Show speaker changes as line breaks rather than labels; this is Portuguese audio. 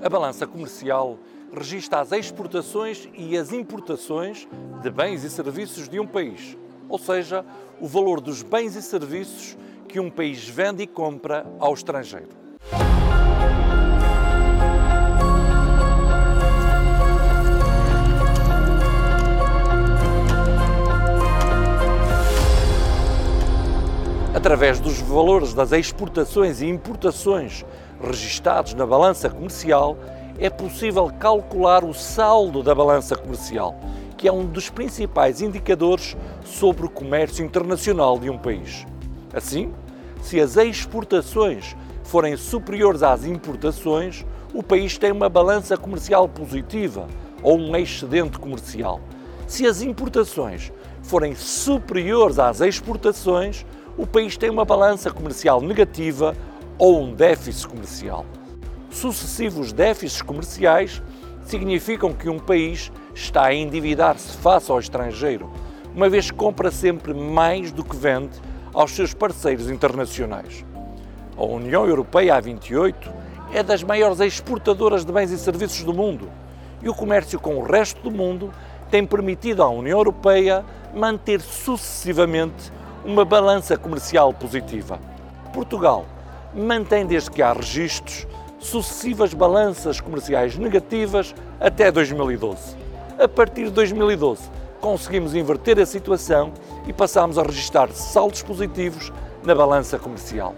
A balança comercial registra as exportações e as importações de bens e serviços de um país, ou seja, o valor dos bens e serviços que um país vende e compra ao estrangeiro. Através dos valores das exportações e importações registados na balança comercial, é possível calcular o saldo da balança comercial, que é um dos principais indicadores sobre o comércio internacional de um país. Assim, se as exportações forem superiores às importações, o país tem uma balança comercial positiva ou um excedente comercial. Se as importações forem superiores às exportações, o país tem uma balança comercial negativa ou um déficit comercial. Sucessivos déficits comerciais significam que um país está a endividar-se face ao estrangeiro, uma vez que compra sempre mais do que vende aos seus parceiros internacionais. A União Europeia, a 28, é das maiores exportadoras de bens e serviços do mundo e o comércio com o resto do mundo tem permitido à União Europeia manter sucessivamente uma balança comercial positiva. Portugal mantém, desde que há registros, sucessivas balanças comerciais negativas até 2012. A partir de 2012, conseguimos inverter a situação e passámos a registrar saldos positivos na balança comercial.